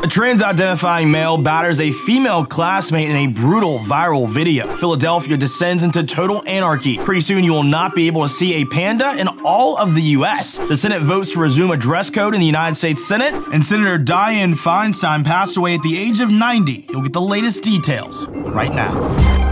A trans identifying male batters a female classmate in a brutal viral video. Philadelphia descends into total anarchy. Pretty soon, you will not be able to see a panda in all of the U.S. The Senate votes to resume a dress code in the United States Senate, and Senator Dianne Feinstein passed away at the age of 90. You'll get the latest details right now.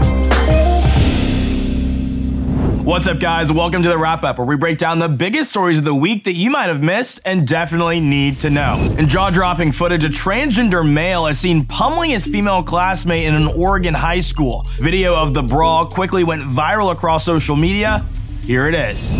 What's up, guys? Welcome to the wrap up, where we break down the biggest stories of the week that you might have missed and definitely need to know. In jaw dropping footage, a transgender male is seen pummeling his female classmate in an Oregon high school. Video of the brawl quickly went viral across social media. Here it is.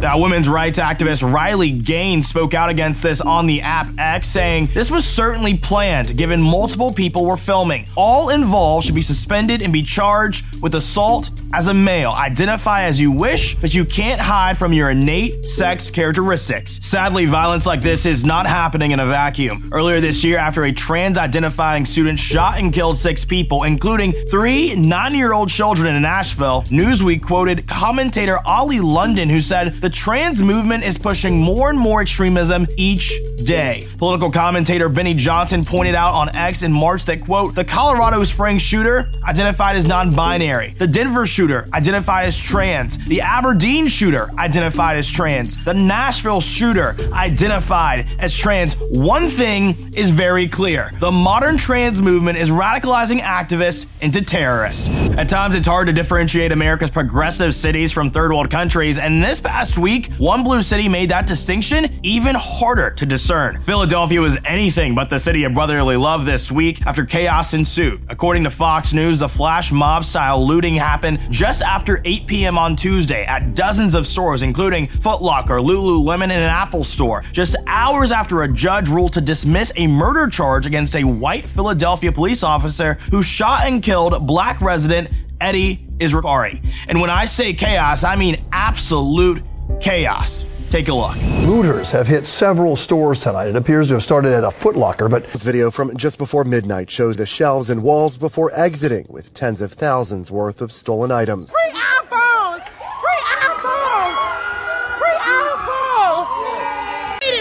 Now, women's rights activist Riley Gaines spoke out against this on the app X, saying this was certainly planned given multiple people were filming. All involved should be suspended and be charged with assault as a male. Identify as you wish, but you can't hide from your innate sex characteristics. Sadly, violence like this is not happening in a vacuum. Earlier this year, after a trans identifying student shot and killed six people, including three nine year old children in Nashville, Newsweek quoted commentator Oli London, who said, The trans movement is pushing more and more extremism each day. Political commentator Benny Johnson pointed out on X in March that, quote, the Colorado Springs shooter identified as non binary. The Denver shooter identified as trans. The Aberdeen shooter identified as trans. The Nashville shooter identified as trans. One thing is very clear the modern trans movement is radicalizing activists into terrorists. At times, it's hard to differentiate America's progressive cities from third world countries, and this past week, one blue city made that distinction even harder to discern. Philadelphia was anything but the city of brotherly love this week after chaos ensued. According to Fox News, the flash mob style looting happened just after 8 p.m. on Tuesday at dozens of stores, including Foot Locker, Lululemon, and an Apple store, just hours after a judge ruled to dismiss a murder charge against a white Philadelphia police officer who shot and killed black resident Eddie Irizarry. And when I say chaos, I mean absolute chaos. Take a look. Looters have hit several stores tonight. It appears to have started at a Foot Locker, but this video from just before midnight shows the shelves and walls before exiting with tens of thousands worth of stolen items. Free iPhones! Free iPhones! Free iPhones!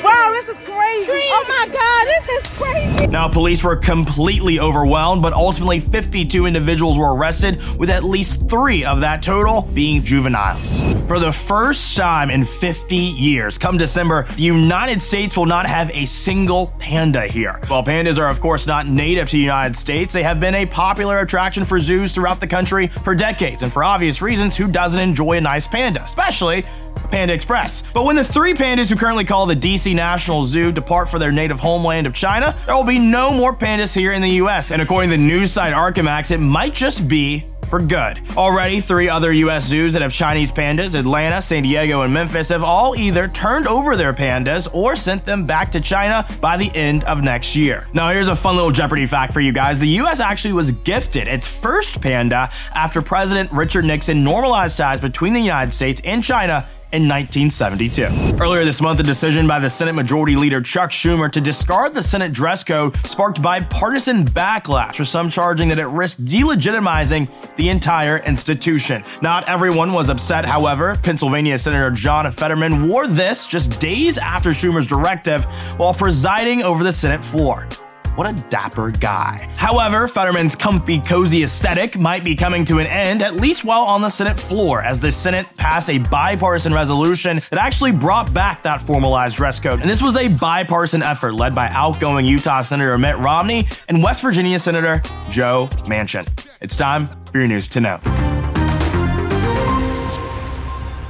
Wow, this is crazy! Oh my God, this crazy! Now, police were completely overwhelmed, but ultimately 52 individuals were arrested, with at least three of that total being juveniles. For the first time in 50 years, come December, the United States will not have a single panda here. While pandas are, of course, not native to the United States, they have been a popular attraction for zoos throughout the country for decades, and for obvious reasons, who doesn't enjoy a nice panda, especially Panda Express. But when the three pandas who currently call the DC National Zoo depart for their native homeland of China, there will be no more pandas here in the US. And according to the news site Arkemax, it might just be for good. Already, three other U.S. zoos that have Chinese pandas, Atlanta, San Diego, and Memphis, have all either turned over their pandas or sent them back to China by the end of next year. Now, here's a fun little Jeopardy fact for you guys. The U.S. actually was gifted its first panda after President Richard Nixon normalized ties between the United States and China in 1972. Earlier this month, a decision by the Senate Majority Leader Chuck Schumer to discard the Senate dress code sparked bipartisan backlash, with some charging that it risked delegitimizing the entire institution. Not everyone was upset, however. Pennsylvania Senator John Fetterman wore this just days after Schumer's directive while presiding over the Senate floor. What a dapper guy. However, Fetterman's comfy, cozy aesthetic might be coming to an end, at least while on the Senate floor, as the Senate passed a bipartisan resolution that actually brought back that formalized dress code. And this was a bipartisan effort led by outgoing Utah Senator Mitt Romney and West Virginia Senator Joe Manchin. It's time for your news to know.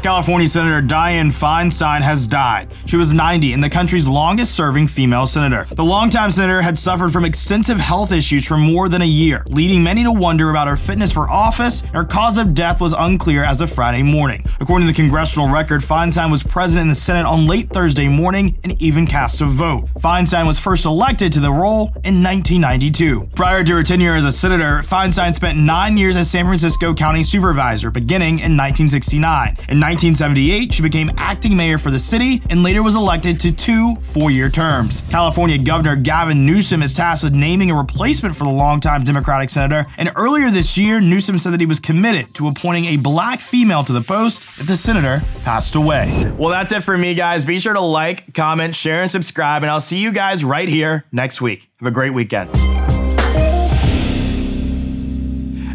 California Senator Dianne Feinstein has died. She was 90 and the country's longest serving female senator. The longtime senator had suffered from extensive health issues for more than a year, leading many to wonder about her fitness for office. Her cause of death was unclear as of Friday morning. According to the congressional record, Feinstein was present in the Senate on late Thursday morning and even cast a vote. Feinstein was first elected to the role in 1992. Prior to her tenure as a senator, Feinstein spent nine years as San Francisco County Supervisor, beginning in 1969. In 1978, she became acting mayor for the city and later was elected to two four year terms. California Governor Gavin Newsom is tasked with naming a replacement for the longtime Democratic senator, and earlier this year, Newsom said that he was committed to appointing a black female to the post if the senator passed away. Well, that's it for me, guys. Be sure to like, comment, share, and subscribe, and I'll see you guys right here next week. Have a great weekend.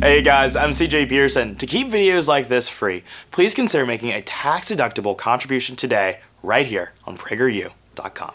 Hey guys, I'm CJ Pearson. To keep videos like this free, please consider making a tax deductible contribution today right here on PragerU.com.